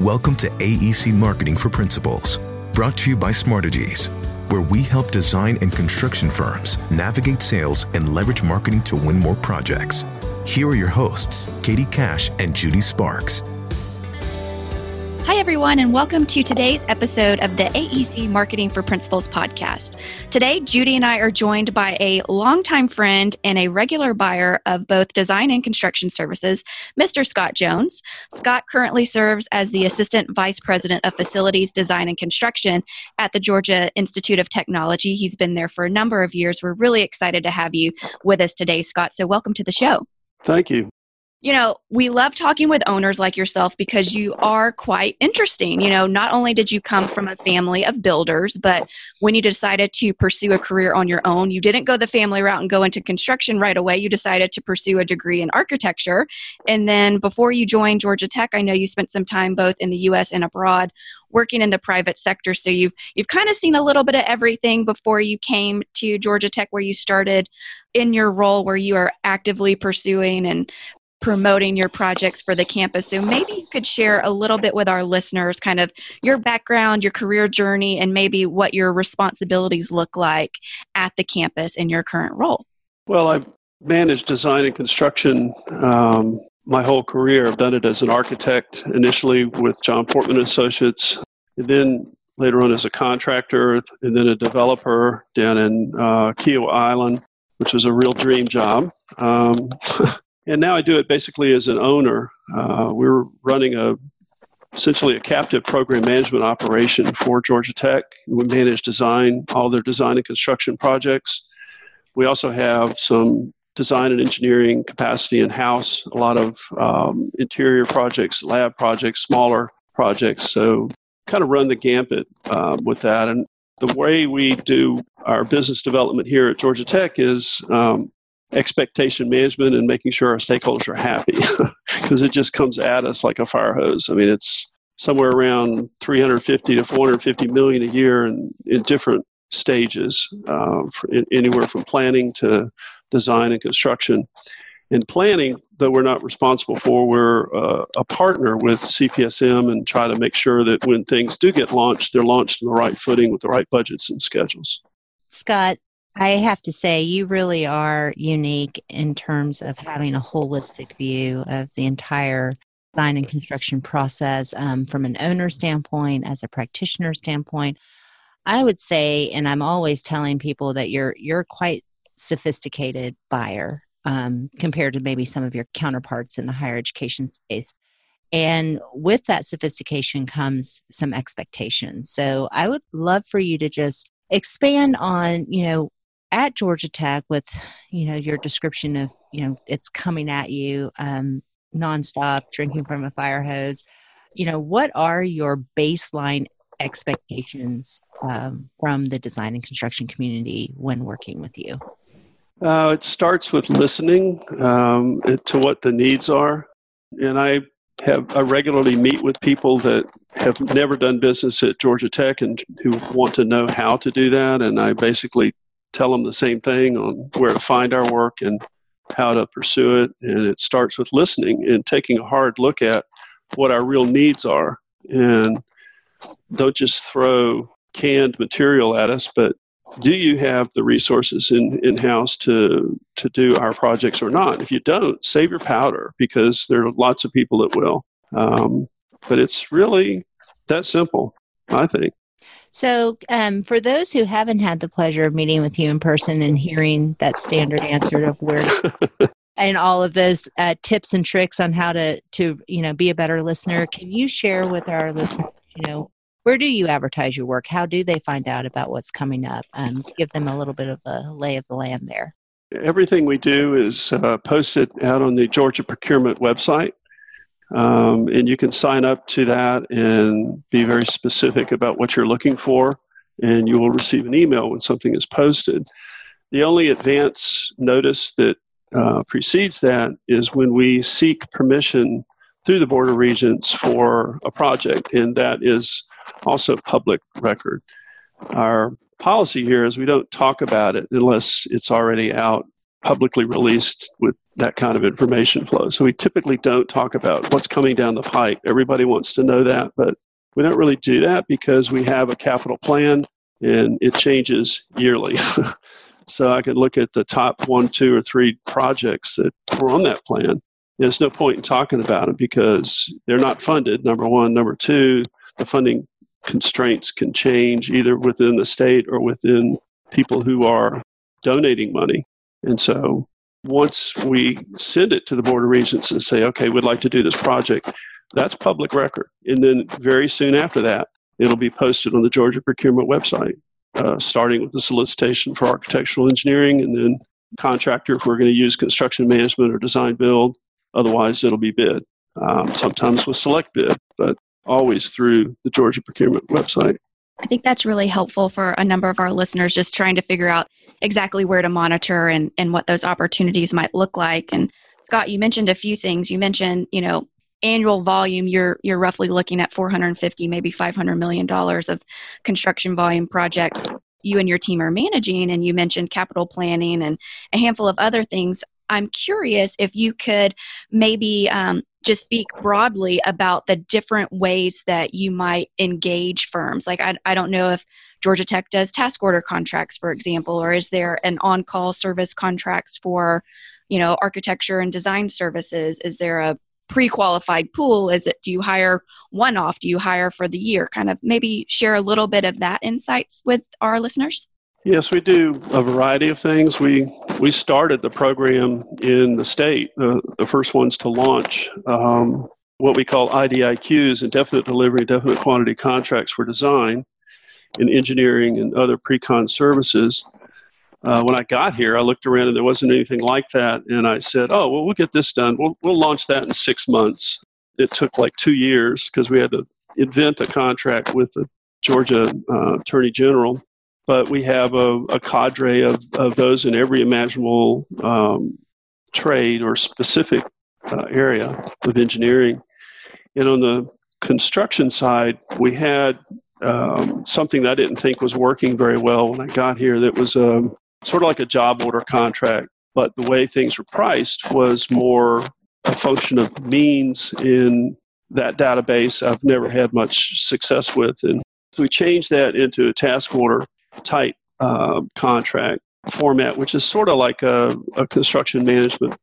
Welcome to AEC Marketing for Principals, brought to you by Smartegies, where we help design and construction firms navigate sales and leverage marketing to win more projects. Here are your hosts, Katie Cash and Judy Sparks. Hi, everyone, and welcome to today's episode of the AEC Marketing for Principals podcast. Today, Judy and I are joined by a longtime friend and a regular buyer of both design and construction services, Mr. Scott Jones. Scott currently serves as the Assistant Vice President of Facilities Design and Construction at the Georgia Institute of Technology. He's been there for a number of years. We're really excited to have you with us today, Scott. So, welcome to the show. Thank you you know, we love talking with owners like yourself because you are quite interesting. You know, not only did you come from a family of builders, but when you decided to pursue a career on your own, you didn't go the family route and go into construction right away. You decided to pursue a degree in architecture. And then before you joined Georgia Tech, I know you spent some time both in the US and abroad working in the private sector. So you've you've kind of seen a little bit of everything before you came to Georgia Tech where you started in your role where you are actively pursuing and promoting your projects for the campus. So maybe you could share a little bit with our listeners kind of your background, your career journey, and maybe what your responsibilities look like at the campus in your current role. Well, I've managed design and construction um, my whole career. I've done it as an architect, initially with John Portman Associates, and then later on as a contractor, and then a developer down in uh, Island, which was a real dream job. Um, and now I do it basically as an owner. Uh, we're running a essentially a captive program management operation for Georgia Tech. We manage design, all their design and construction projects. We also have some design and engineering capacity in house, a lot of um, interior projects, lab projects, smaller projects. So, kind of run the gambit uh, with that. And the way we do our business development here at Georgia Tech is um, expectation management and making sure our stakeholders are happy because it just comes at us like a fire hose. I mean, it's somewhere around 350 to 450 million a year in, in different stages, uh, anywhere from planning to design and construction. In planning, though we're not responsible for, we're uh, a partner with CPSM and try to make sure that when things do get launched, they're launched on the right footing with the right budgets and schedules. Scott, I have to say, you really are unique in terms of having a holistic view of the entire design and construction process um, from an owner standpoint, as a practitioner standpoint. I would say, and I'm always telling people that you're you're quite sophisticated buyer um, compared to maybe some of your counterparts in the higher education space. And with that sophistication comes some expectations. So I would love for you to just expand on, you know, at Georgia Tech with, you know, your description of, you know, it's coming at you um, nonstop, drinking from a fire hose. You know, what are your baseline expectations um, from the design and construction community when working with you? Uh, it starts with listening um, to what the needs are. And I have I regularly meet with people that have never done business at Georgia Tech and who want to know how to do that. And I basically tell them the same thing on where to find our work and how to pursue it. And it starts with listening and taking a hard look at what our real needs are. And don't just throw canned material at us, but do you have the resources in, in house to to do our projects or not? If you don't, save your powder because there are lots of people that will. Um, but it's really that simple, I think. So, um, for those who haven't had the pleasure of meeting with you in person and hearing that standard answer of where and all of those uh, tips and tricks on how to to you know be a better listener, can you share with our listeners? You know, where do you advertise your work? How do they find out about what's coming up? Um, give them a little bit of a lay of the land there. Everything we do is uh, posted out on the Georgia Procurement website. Um, and you can sign up to that and be very specific about what you're looking for, and you will receive an email when something is posted. The only advance notice that uh, precedes that is when we seek permission through the Board of Regents for a project, and that is also public record. Our policy here is we don't talk about it unless it's already out publicly released with that kind of information flow. So we typically don't talk about what's coming down the pipe. Everybody wants to know that, but we don't really do that because we have a capital plan and it changes yearly. so I can look at the top one, two, or three projects that were on that plan. There's no point in talking about them because they're not funded, number one. Number two, the funding constraints can change either within the state or within people who are donating money. And so once we send it to the Board of Regents and say, okay, we'd like to do this project, that's public record. And then very soon after that, it'll be posted on the Georgia procurement website, uh, starting with the solicitation for architectural engineering and then contractor if we're going to use construction management or design build. Otherwise, it'll be bid. Um, sometimes with select bid, but always through the Georgia procurement website. I think that's really helpful for a number of our listeners just trying to figure out exactly where to monitor and, and what those opportunities might look like. And Scott, you mentioned a few things. You mentioned, you know, annual volume, you're you're roughly looking at 450, maybe 500 million dollars of construction volume projects you and your team are managing. And you mentioned capital planning and a handful of other things. I'm curious if you could maybe um, just speak broadly about the different ways that you might engage firms. Like, I, I don't know if Georgia Tech does task order contracts, for example, or is there an on call service contracts for, you know, architecture and design services? Is there a pre qualified pool? Is it, do you hire one off? Do you hire for the year? Kind of maybe share a little bit of that insights with our listeners. Yes, we do a variety of things. We we started the program in the state, uh, the first ones to launch um, what we call IDIQs, indefinite delivery, definite quantity contracts for design in engineering and other pre-con services. Uh, when I got here, I looked around and there wasn't anything like that, and I said, "Oh, well, we'll get this done. We'll we'll launch that in six months." It took like two years because we had to invent a contract with the Georgia uh, Attorney General but we have a, a cadre of, of those in every imaginable um, trade or specific uh, area of engineering. And on the construction side, we had um, something that I didn't think was working very well when I got here that was um, sort of like a job order contract, but the way things were priced was more a function of means in that database I've never had much success with. And so we changed that into a task order type uh, contract format, which is sort of like a, a construction management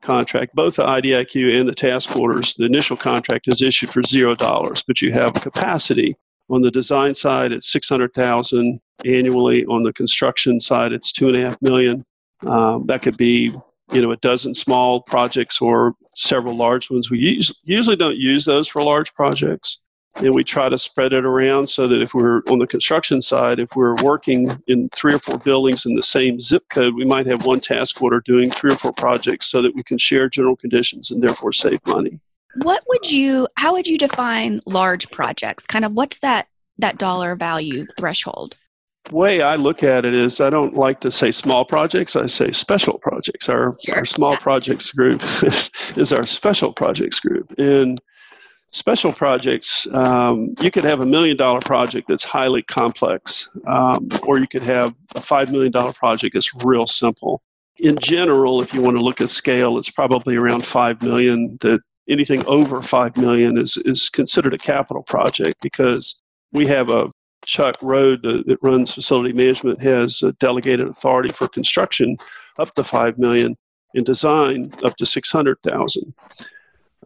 contract. Both the IDIQ and the task orders, the initial contract is issued for zero dollars, but you have capacity. On the design side, it's six hundred thousand annually. On the construction side, it's two and a half million. Um, that could be, you know, a dozen small projects or several large ones. We use, usually don't use those for large projects and we try to spread it around so that if we're on the construction side, if we're working in three or four buildings in the same zip code, we might have one task order doing three or four projects so that we can share general conditions and therefore save money. What would you how would you define large projects? Kind of what's that that dollar value threshold? The way I look at it is I don't like to say small projects, I say special projects. Our, sure. our small yeah. projects group is, is our special projects group. And special projects, um, you could have a million dollar project that's highly complex, um, or you could have a $5 million project that's real simple. In general, if you want to look at scale, it's probably around 5 million. That anything over 5 million is, is considered a capital project because we have a Chuck Road that runs facility management has delegated authority for construction up to 5 million and design up to 600,000.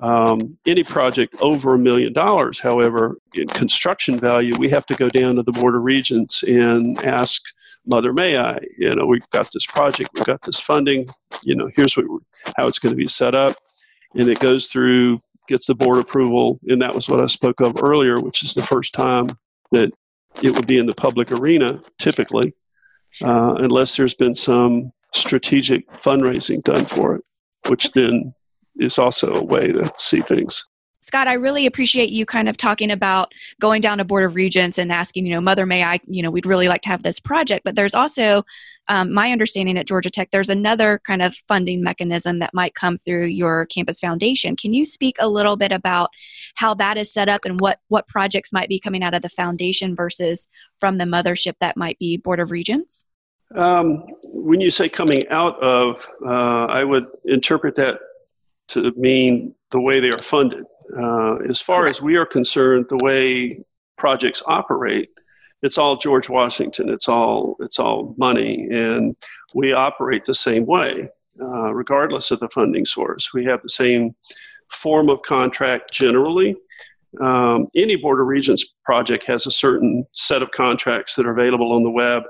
Um, any project over a million dollars, however, in construction value, we have to go down to the Board of Regents and ask, Mother, may I? You know, we've got this project, we've got this funding. You know, here's what, how it's going to be set up, and it goes through, gets the board approval, and that was what I spoke of earlier, which is the first time that it would be in the public arena, typically, uh, unless there's been some strategic fundraising done for it, which then is also a way to see things. Scott, I really appreciate you kind of talking about going down to Board of Regents and asking, you know, Mother, may I, you know, we'd really like to have this project. But there's also, um, my understanding at Georgia Tech, there's another kind of funding mechanism that might come through your campus foundation. Can you speak a little bit about how that is set up and what what projects might be coming out of the foundation versus from the mothership that might be Board of Regents? Um, when you say coming out of, uh, I would interpret that to mean the way they are funded. Uh, as far as we are concerned, the way projects operate, it's all George Washington. It's all it's all money, and we operate the same way, uh, regardless of the funding source. We have the same form of contract generally. Um, any Board of Regents project has a certain set of contracts that are available on the web.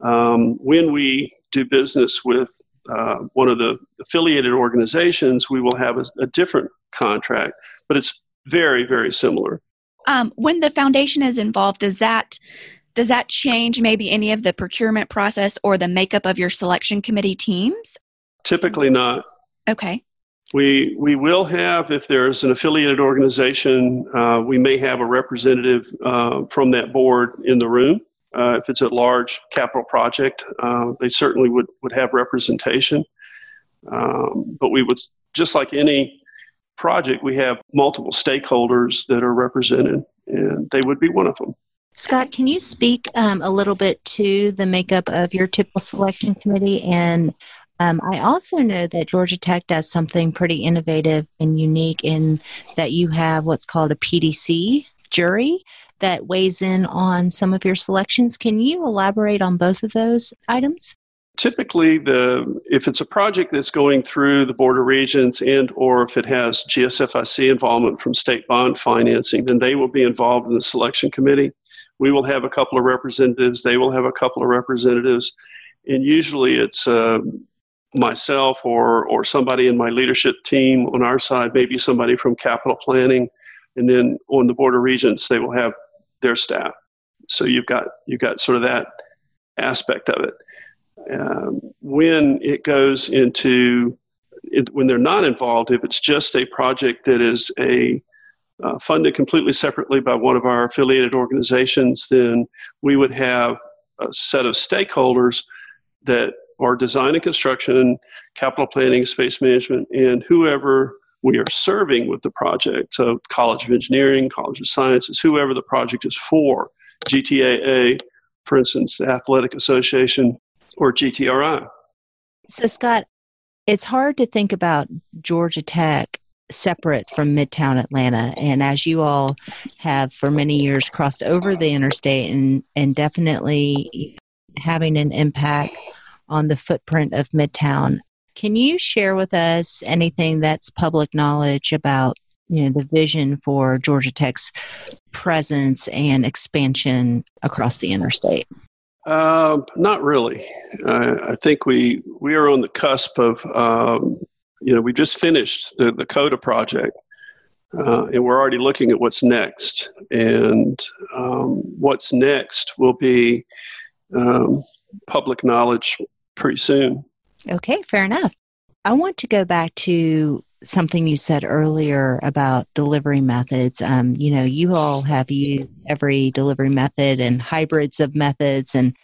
Um, when we do business with uh, one of the affiliated organizations, we will have a, a different contract, but it's very, very similar. Um, when the foundation is involved, does that does that change maybe any of the procurement process or the makeup of your selection committee teams? Typically not. Okay. We we will have if there's an affiliated organization, uh, we may have a representative uh, from that board in the room. Uh, if it's a large capital project, uh, they certainly would would have representation. Um, but we would just like any project, we have multiple stakeholders that are represented, and they would be one of them. Scott, can you speak um, a little bit to the makeup of your typical selection committee? And um, I also know that Georgia Tech does something pretty innovative and unique in that you have what's called a PDC jury that weighs in on some of your selections. Can you elaborate on both of those items? typically the if it's a project that's going through the board of regents and or if it has gsfic involvement from state bond financing then they will be involved in the selection committee we will have a couple of representatives they will have a couple of representatives and usually it's uh, myself or or somebody in my leadership team on our side maybe somebody from capital planning and then on the board of regents they will have their staff. So you've got you've got sort of that aspect of it. Um, when it goes into it, when they're not involved, if it's just a project that is a uh, funded completely separately by one of our affiliated organizations, then we would have a set of stakeholders that are design and construction, capital planning, space management, and whoever we are serving with the project. So, College of Engineering, College of Sciences, whoever the project is for, GTAA, for instance, the Athletic Association, or GTRI. So, Scott, it's hard to think about Georgia Tech separate from Midtown Atlanta. And as you all have for many years crossed over the interstate and, and definitely having an impact on the footprint of Midtown, can you share with us anything that's public knowledge about you know the vision for Georgia Tech's presence and expansion across the interstate? Uh, not really. Uh, I think we we are on the cusp of um, you know we just finished the, the CODA project, uh, and we're already looking at what's next. And um, what's next will be um, public knowledge pretty soon. Okay, fair enough. I want to go back to something you said earlier about delivery methods. Um, you know, you all have used every delivery method and hybrids of methods. And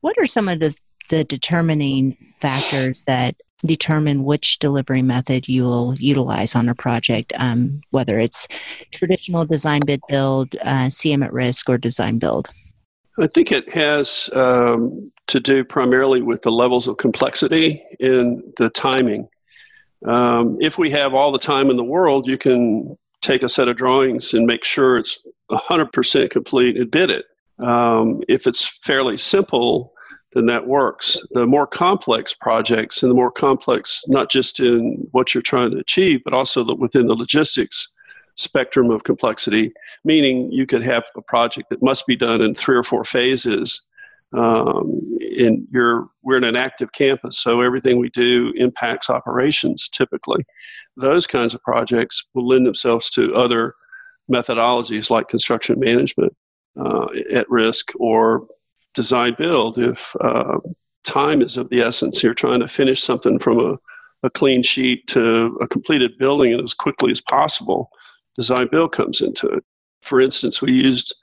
what are some of the, the determining factors that determine which delivery method you will utilize on a project, um, whether it's traditional design bid build, uh, CM at risk, or design build? I think it has um, to do primarily with the levels of complexity and the timing. Um, if we have all the time in the world, you can take a set of drawings and make sure it's 100% complete and bid it. Um, if it's fairly simple, then that works. The more complex projects and the more complex, not just in what you're trying to achieve, but also within the logistics spectrum of complexity, meaning you could have a project that must be done in three or four phases um, in your we're in an active campus, so everything we do impacts operations typically. Those kinds of projects will lend themselves to other methodologies like construction management uh, at risk or design build. If uh, time is of the essence, you're trying to finish something from a, a clean sheet to a completed building as quickly as possible, design build comes into it. For instance, we used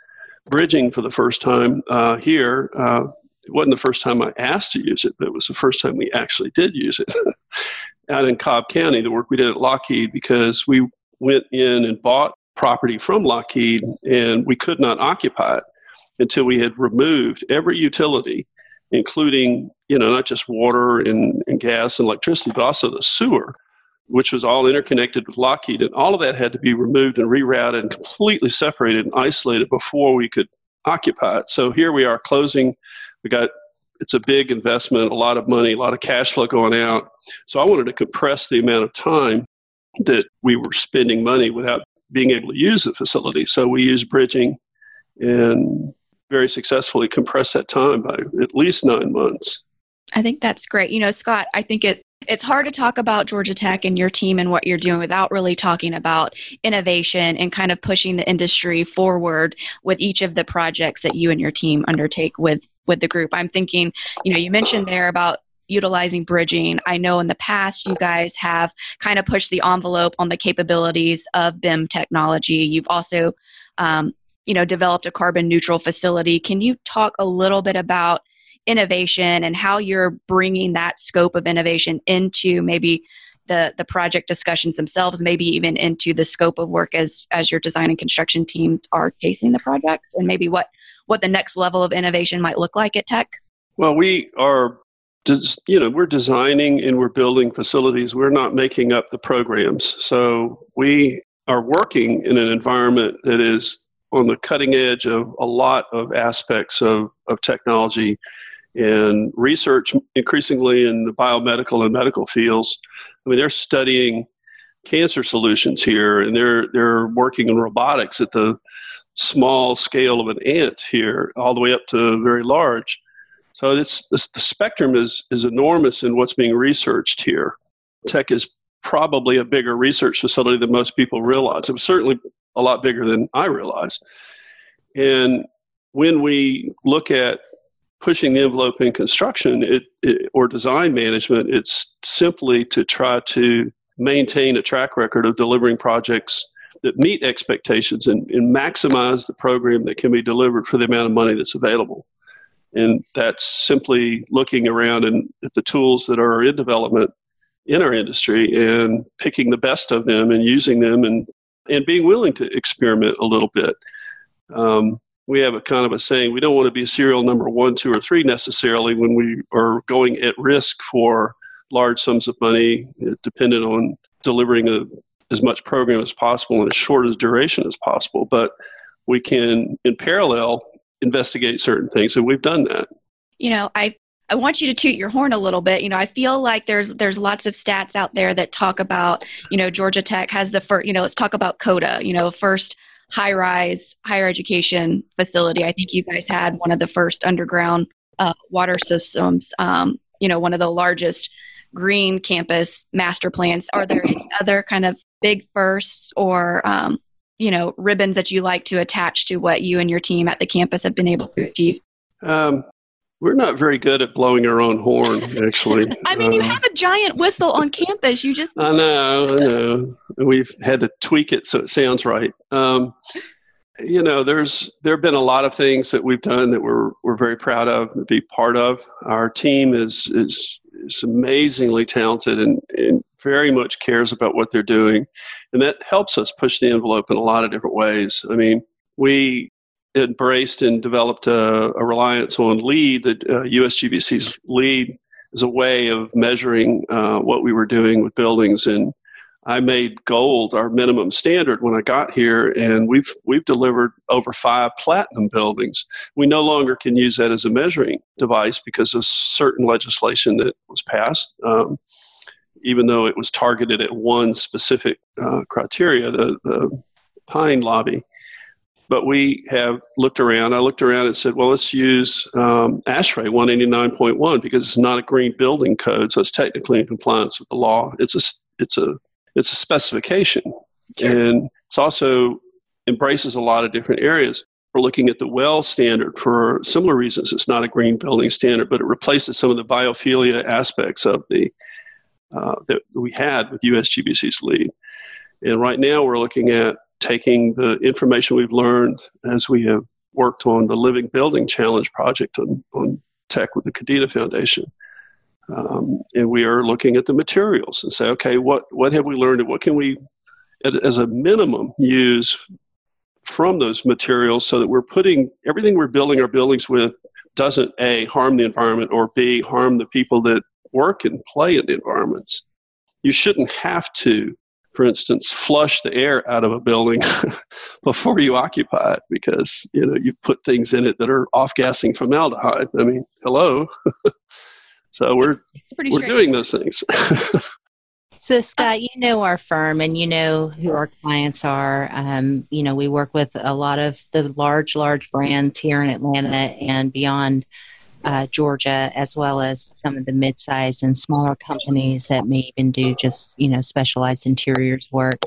bridging for the first time uh, here. Uh, it wasn't the first time I asked to use it, but it was the first time we actually did use it out in Cobb County, the work we did at Lockheed, because we went in and bought property from Lockheed and we could not occupy it until we had removed every utility including you know not just water and, and gas and electricity, but also the sewer, which was all interconnected with Lockheed, and all of that had to be removed and rerouted and completely separated and isolated before we could occupy it. So here we are closing. We got it's a big investment, a lot of money, a lot of cash flow going out. So I wanted to compress the amount of time that we were spending money without being able to use the facility. So we used bridging and very successfully compressed that time by at least nine months. I think that's great. You know, Scott, I think it it's hard to talk about Georgia Tech and your team and what you're doing without really talking about innovation and kind of pushing the industry forward with each of the projects that you and your team undertake with with the group. I'm thinking, you know, you mentioned there about utilizing bridging. I know in the past you guys have kind of pushed the envelope on the capabilities of BIM technology. You've also, um, you know, developed a carbon neutral facility. Can you talk a little bit about innovation and how you're bringing that scope of innovation into maybe the the project discussions themselves, maybe even into the scope of work as as your design and construction teams are chasing the projects, and maybe what what the next level of innovation might look like at Tech? Well, we are you know we're designing and we're building facilities. We're not making up the programs. So we are working in an environment that is on the cutting edge of a lot of aspects of, of technology and research increasingly in the biomedical and medical fields i mean they're studying cancer solutions here and they're they're working in robotics at the small scale of an ant here all the way up to very large so it's, it's, the spectrum is, is enormous in what's being researched here. Tech is probably a bigger research facility than most people realize. It was certainly a lot bigger than I realized. And when we look at pushing the envelope in construction it, it, or design management, it's simply to try to maintain a track record of delivering projects that meet expectations and, and maximize the program that can be delivered for the amount of money that's available. And that's simply looking around and at the tools that are in development in our industry and picking the best of them and using them and, and being willing to experiment a little bit. Um, we have a kind of a saying we don't want to be serial number one, two, or three necessarily when we are going at risk for large sums of money, uh, dependent on delivering a, as much program as possible in as short as duration as possible. But we can, in parallel, investigate certain things, and we've done that. You know, I I want you to toot your horn a little bit. You know, I feel like there's there's lots of stats out there that talk about, you know, Georgia Tech has the first, you know, let's talk about CODA, you know, first high rise higher education facility. I think you guys had one of the first underground uh, water systems, um, you know, one of the largest green campus master plans. Are there any other kind of big firsts or um, you know ribbons that you like to attach to what you and your team at the campus have been able to achieve? Um, we're not very good at blowing our own horn, actually. I mean, you um, have a giant whistle on campus. You just. I know, I know. We've had to tweak it so it sounds right. Um, you know, there's there have been a lot of things that we've done that we're we're very proud of to be part of. Our team is is is amazingly talented and, and very much cares about what they're doing. And that helps us push the envelope in a lot of different ways. I mean, we embraced and developed a, a reliance on LEED, the uh, USGBC's LEED as a way of measuring uh, what we were doing with buildings. And I made gold our minimum standard when I got here, and we've we've delivered over five platinum buildings. We no longer can use that as a measuring device because of certain legislation that was passed. Um, even though it was targeted at one specific uh, criteria, the, the Pine lobby. But we have looked around. I looked around and said, well, let's use um, ASHRAE 189.1 because it's not a green building code, so it's technically in compliance with the law. It's a, it's a, it's a specification, sure. and it's also embraces a lot of different areas. We're looking at the WELL standard for similar reasons. It's not a green building standard, but it replaces some of the biophilia aspects of the uh, that we had with USGBC's LEED. And right now we're looking at taking the information we've learned as we have worked on the Living Building Challenge project on, on tech with the Kendeda Foundation. Um, and we are looking at the materials and say, okay, what, what have we learned and what can we, as a minimum, use from those materials so that we're putting everything we're building our buildings with doesn't a harm the environment or b harm the people that work and play in the environments. You shouldn't have to, for instance, flush the air out of a building before you occupy it because you know you put things in it that are off-gassing formaldehyde. I mean, hello. so we're we're doing those things. So, Scott, you know our firm and you know who our clients are. Um, you know, we work with a lot of the large, large brands here in Atlanta and beyond uh, Georgia, as well as some of the mid-sized and smaller companies that may even do just, you know, specialized interiors work.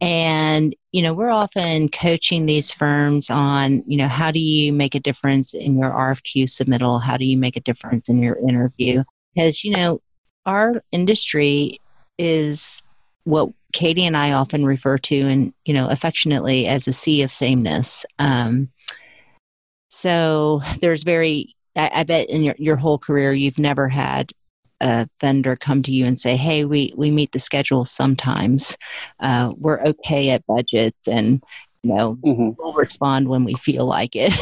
And, you know, we're often coaching these firms on, you know, how do you make a difference in your RFQ submittal? How do you make a difference in your interview? Because, you know, our industry is what Katie and I often refer to, and you know, affectionately as a sea of sameness. Um, so there's very, I, I bet in your your whole career you've never had a vendor come to you and say, "Hey, we we meet the schedule sometimes. Uh, we're okay at budgets, and you know mm-hmm. we'll respond when we feel like it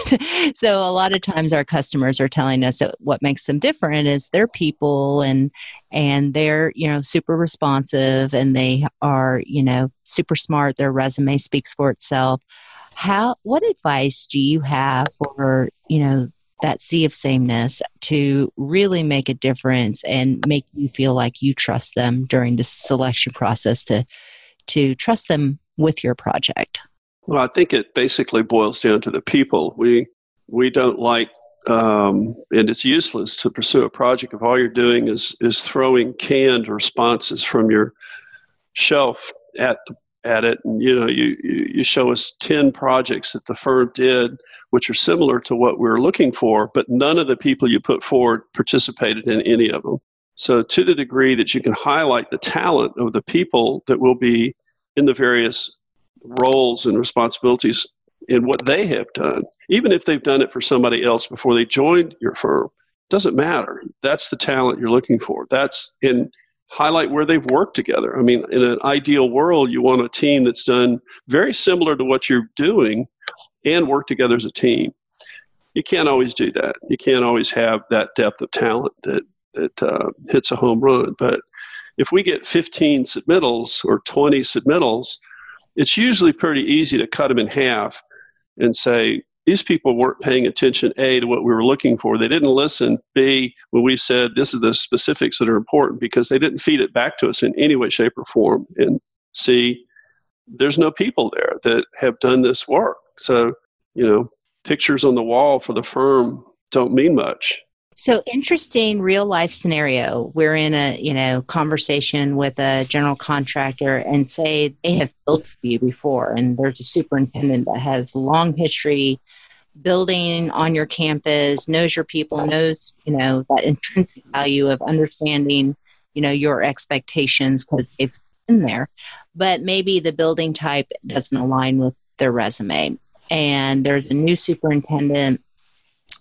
so a lot of times our customers are telling us that what makes them different is they're people and and they're you know super responsive and they are you know super smart their resume speaks for itself how what advice do you have for you know that sea of sameness to really make a difference and make you feel like you trust them during the selection process to to trust them with your project well, I think it basically boils down to the people. We we don't like, um, and it's useless to pursue a project if all you're doing is is throwing canned responses from your shelf at at it. And you know, you you show us ten projects that the firm did, which are similar to what we are looking for, but none of the people you put forward participated in any of them. So, to the degree that you can highlight the talent of the people that will be in the various roles and responsibilities in what they have done, even if they've done it for somebody else before they joined your firm, doesn't matter. That's the talent you're looking for. That's in highlight where they've worked together. I mean, in an ideal world, you want a team that's done very similar to what you're doing and work together as a team. You can't always do that. You can't always have that depth of talent that that uh, hits a home run. But if we get 15 submittals or 20 submittals, it's usually pretty easy to cut them in half and say, these people weren't paying attention, A, to what we were looking for. They didn't listen, B, when we said this is the specifics that are important because they didn't feed it back to us in any way, shape, or form. And C, there's no people there that have done this work. So, you know, pictures on the wall for the firm don't mean much. So interesting real life scenario. We're in a, you know, conversation with a general contractor and say they have built for you before and there's a superintendent that has long history building on your campus, knows your people, knows, you know, that intrinsic value of understanding, you know, your expectations because they've been there. But maybe the building type doesn't align with their resume. And there's a new superintendent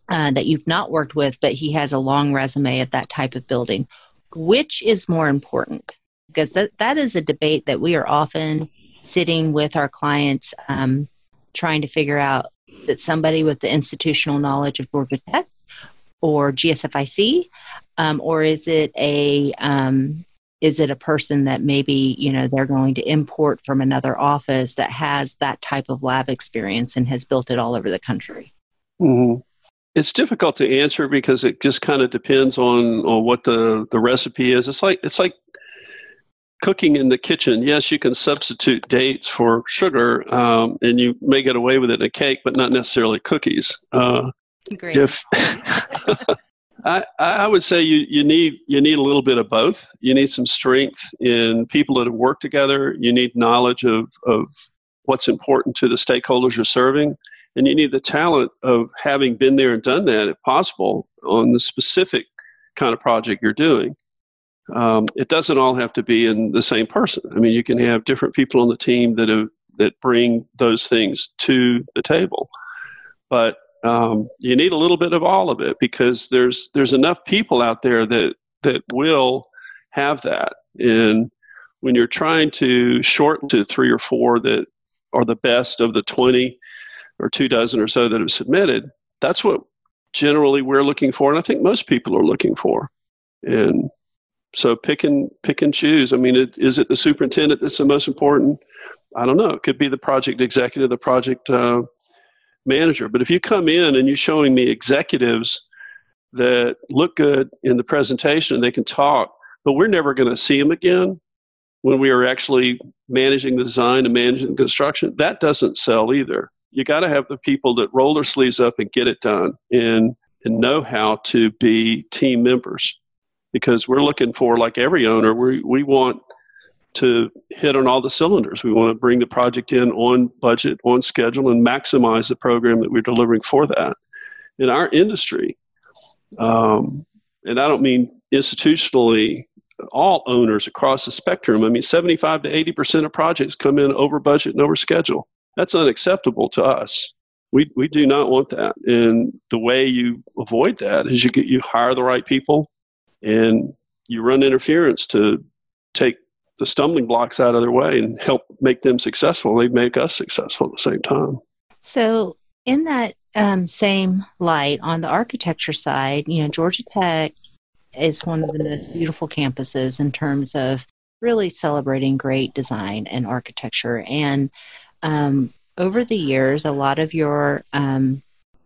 uh, that you've not worked with, but he has a long resume of that type of building. Which is more important? Because that, that is a debate that we are often sitting with our clients um, trying to figure out that somebody with the institutional knowledge of Georgia Tech or GSFIC, um, or is it a um, is it a person that maybe you know they're going to import from another office that has that type of lab experience and has built it all over the country? Mm-hmm. It's difficult to answer because it just kind of depends on, on what the, the recipe is. It's like it's like cooking in the kitchen. Yes, you can substitute dates for sugar, um, and you may get away with it in a cake, but not necessarily cookies. Uh, Great. If I, I would say you, you need you need a little bit of both. You need some strength in people that have worked together. You need knowledge of, of what's important to the stakeholders you're serving and you need the talent of having been there and done that, if possible, on the specific kind of project you're doing. Um, it doesn't all have to be in the same person. I mean, you can have different people on the team that have, that bring those things to the table, but um, you need a little bit of all of it because there's there's enough people out there that that will have that. And when you're trying to shorten to three or four that are the best of the 20, or two dozen or so that have submitted, that's what generally we're looking for, and I think most people are looking for. And so pick and pick and choose. I mean, it, is it the superintendent that's the most important? I don't know. It could be the project executive, the project uh, manager. But if you come in and you're showing me executives that look good in the presentation, they can talk, but we're never going to see them again when we are actually managing the design and managing the construction, that doesn't sell either. You got to have the people that roll their sleeves up and get it done and, and know how to be team members because we're looking for, like every owner, we, we want to hit on all the cylinders. We want to bring the project in on budget, on schedule, and maximize the program that we're delivering for that. In our industry, um, and I don't mean institutionally all owners across the spectrum. I mean, 75 to 80% of projects come in over budget and over schedule. That's unacceptable to us. We, we do not want that. And the way you avoid that is you get you hire the right people and you run interference to take the stumbling blocks out of their way and help make them successful. They make us successful at the same time. So, in that um, same light, on the architecture side, you know, Georgia Tech is one of the most beautiful campuses in terms of really celebrating great design and architecture. And um, over the years, a lot of your um,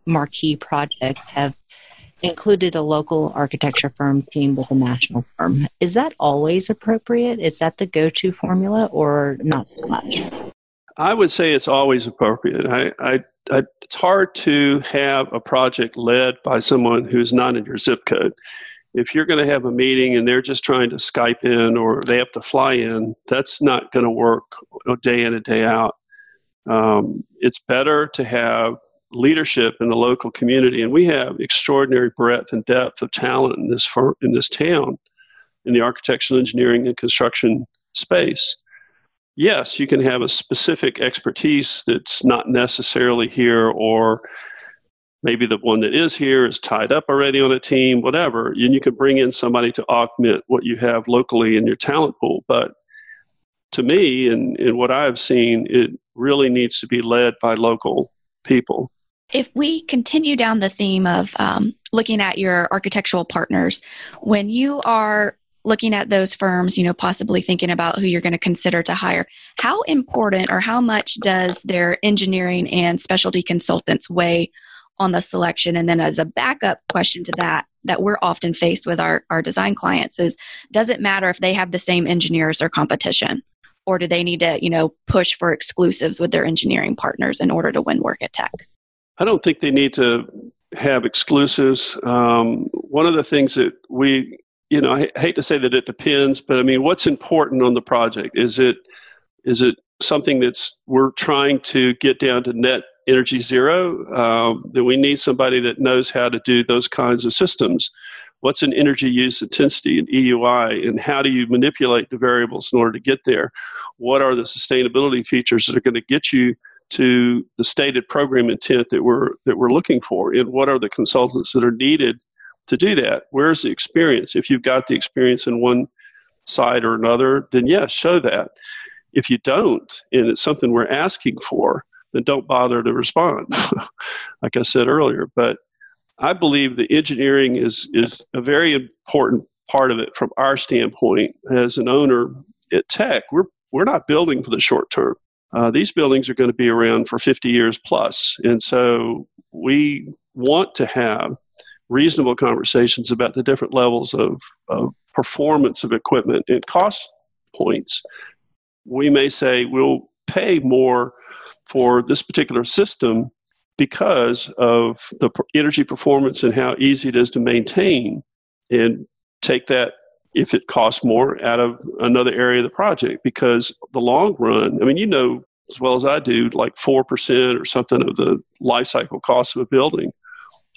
marquee projects have included a local architecture firm team with a national firm. Is that always appropriate? Is that the go to formula or not so much? I would say it's always appropriate. I, I, I, it's hard to have a project led by someone who's not in your zip code if you're going to have a meeting and they're just trying to Skype in or they have to fly in, that's not going to work day in and day out. Um, it's better to have leadership in the local community, and we have extraordinary breadth and depth of talent in this in this town, in the architectural engineering and construction space. Yes, you can have a specific expertise that's not necessarily here or maybe the one that is here is tied up already on a team, whatever, and you can bring in somebody to augment what you have locally in your talent pool. But to me, and, and what I've seen, it really needs to be led by local people. If we continue down the theme of um, looking at your architectural partners, when you are looking at those firms, you know, possibly thinking about who you're going to consider to hire, how important or how much does their engineering and specialty consultants weigh on the selection? And then as a backup question to that that we're often faced with our, our design clients is does it matter if they have the same engineers or competition? Or do they need to you know push for exclusives with their engineering partners in order to win work at tech i don't think they need to have exclusives um, one of the things that we you know i hate to say that it depends but i mean what's important on the project is it is it something that's we're trying to get down to net energy zero, um, then we need somebody that knows how to do those kinds of systems. What's an energy use intensity, an EUI, and how do you manipulate the variables in order to get there? What are the sustainability features that are going to get you to the stated program intent that we're that we're looking for? And what are the consultants that are needed to do that? Where's the experience? If you've got the experience in one side or another, then yes, show that. If you don't, and it's something we're asking for, then don't bother to respond, like I said earlier. But I believe the engineering is, is a very important part of it from our standpoint as an owner at Tech. We're, we're not building for the short term. Uh, these buildings are going to be around for 50 years plus. And so we want to have reasonable conversations about the different levels of, of performance of equipment and cost points. We may say we'll pay more for this particular system because of the energy performance and how easy it is to maintain and take that if it costs more out of another area of the project because the long run i mean you know as well as i do like 4% or something of the life cycle cost of a building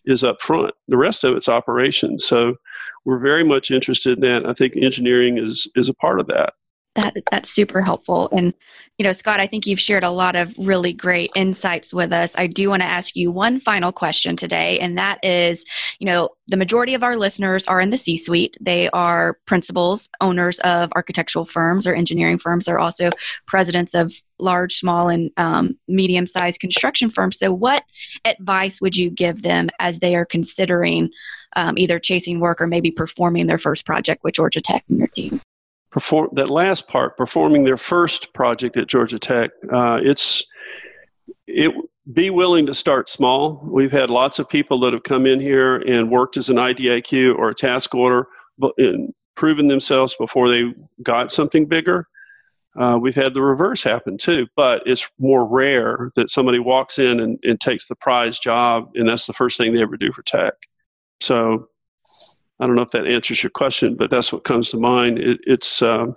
is up front the rest of it's operations. So we're very much interested in that. I think engineering is is a part of that that that's super helpful. And you know scott i think you've shared a lot of really great insights with us. I do want to ask you one final question today and that is you know the majority of our listeners are in the c suite they are principals owners of architectural firms or engineering firms. They're also presidents of large small and um, medium sized construction firms. So what advice would you give them as they are considering um, either chasing work or maybe performing their first project with georgia tech and your team perform that last part, performing their first project at Georgia Tech. Uh, it's it be willing to start small. We've had lots of people that have come in here and worked as an IDIQ or a task order, but and proven themselves before they got something bigger. Uh, we've had the reverse happen too, but it's more rare that somebody walks in and, and takes the prize job, and that's the first thing they ever do for tech. So I don't know if that answers your question, but that's what comes to mind. It, it's um,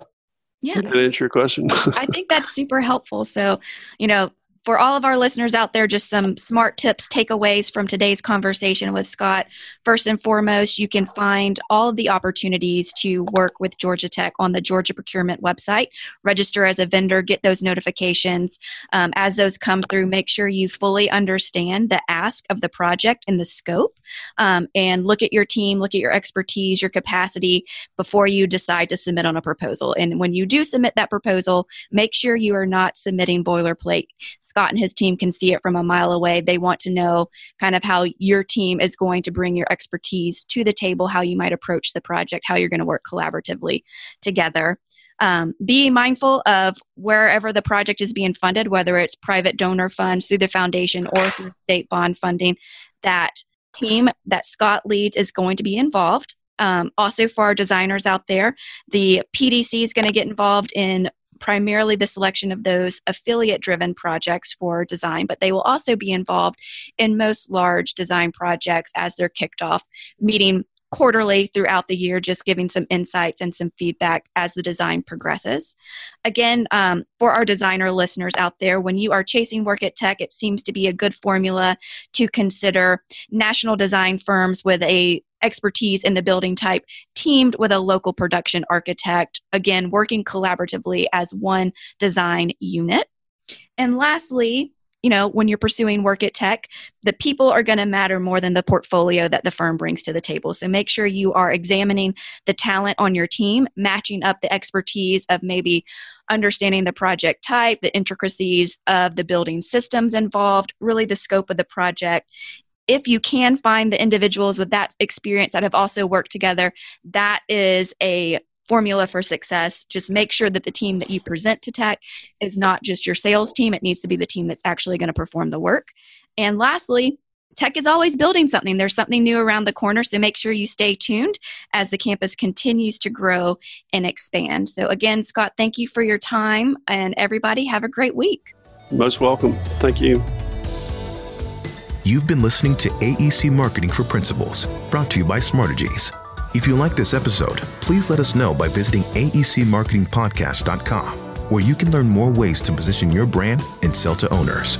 yeah. Did that answer your question? I think that's super helpful. So, you know, for all of our listeners out there, just some smart tips, takeaways from today's conversation with Scott. First and foremost, you can find all of the opportunities to work with Georgia Tech on the Georgia Procurement website. Register as a vendor, get those notifications. Um, as those come through, make sure you fully understand the ask of the project and the scope, um, and look at your team, look at your expertise, your capacity before you decide to submit on a proposal. And when you do submit that proposal, make sure you are not submitting boilerplate. Scott and his team can see it from a mile away. They want to know kind of how your team is going to bring your expertise to the table, how you might approach the project, how you're going to work collaboratively together. Um, be mindful of wherever the project is being funded, whether it's private donor funds through the foundation or through state bond funding, that team that Scott leads is going to be involved. Um, also, for our designers out there, the PDC is going to get involved in primarily the selection of those affiliate driven projects for design, but they will also be involved in most large design projects as they're kicked off, meeting quarterly throughout the year, just giving some insights and some feedback as the design progresses. Again, um, for our designer listeners out there, when you are chasing work at tech, it seems to be a good formula to consider national design firms with a expertise in the building type teamed with a local production architect, again, working collaboratively as one design unit. And lastly, you know, when you're pursuing work at tech, the people are going to matter more than the portfolio that the firm brings to the table. So make sure you are examining the talent on your team, matching up the expertise of maybe understanding the project type, the intricacies of the building systems involved, really the scope of the project, if you can find the individuals with that experience that have also worked together, that is a formula for success. Just make sure that the team that you present to tech is not just your sales team, it needs to be the team that's actually going to perform the work. And lastly, tech is always building something. There's something new around the corner, so make sure you stay tuned as the campus continues to grow and expand. So, again, Scott, thank you for your time, and everybody have a great week. Most welcome. Thank you. You've been listening to AEC Marketing for Principals, brought to you by Smartegies. If you like this episode, please let us know by visiting aecmarketingpodcast.com, where you can learn more ways to position your brand and sell to owners.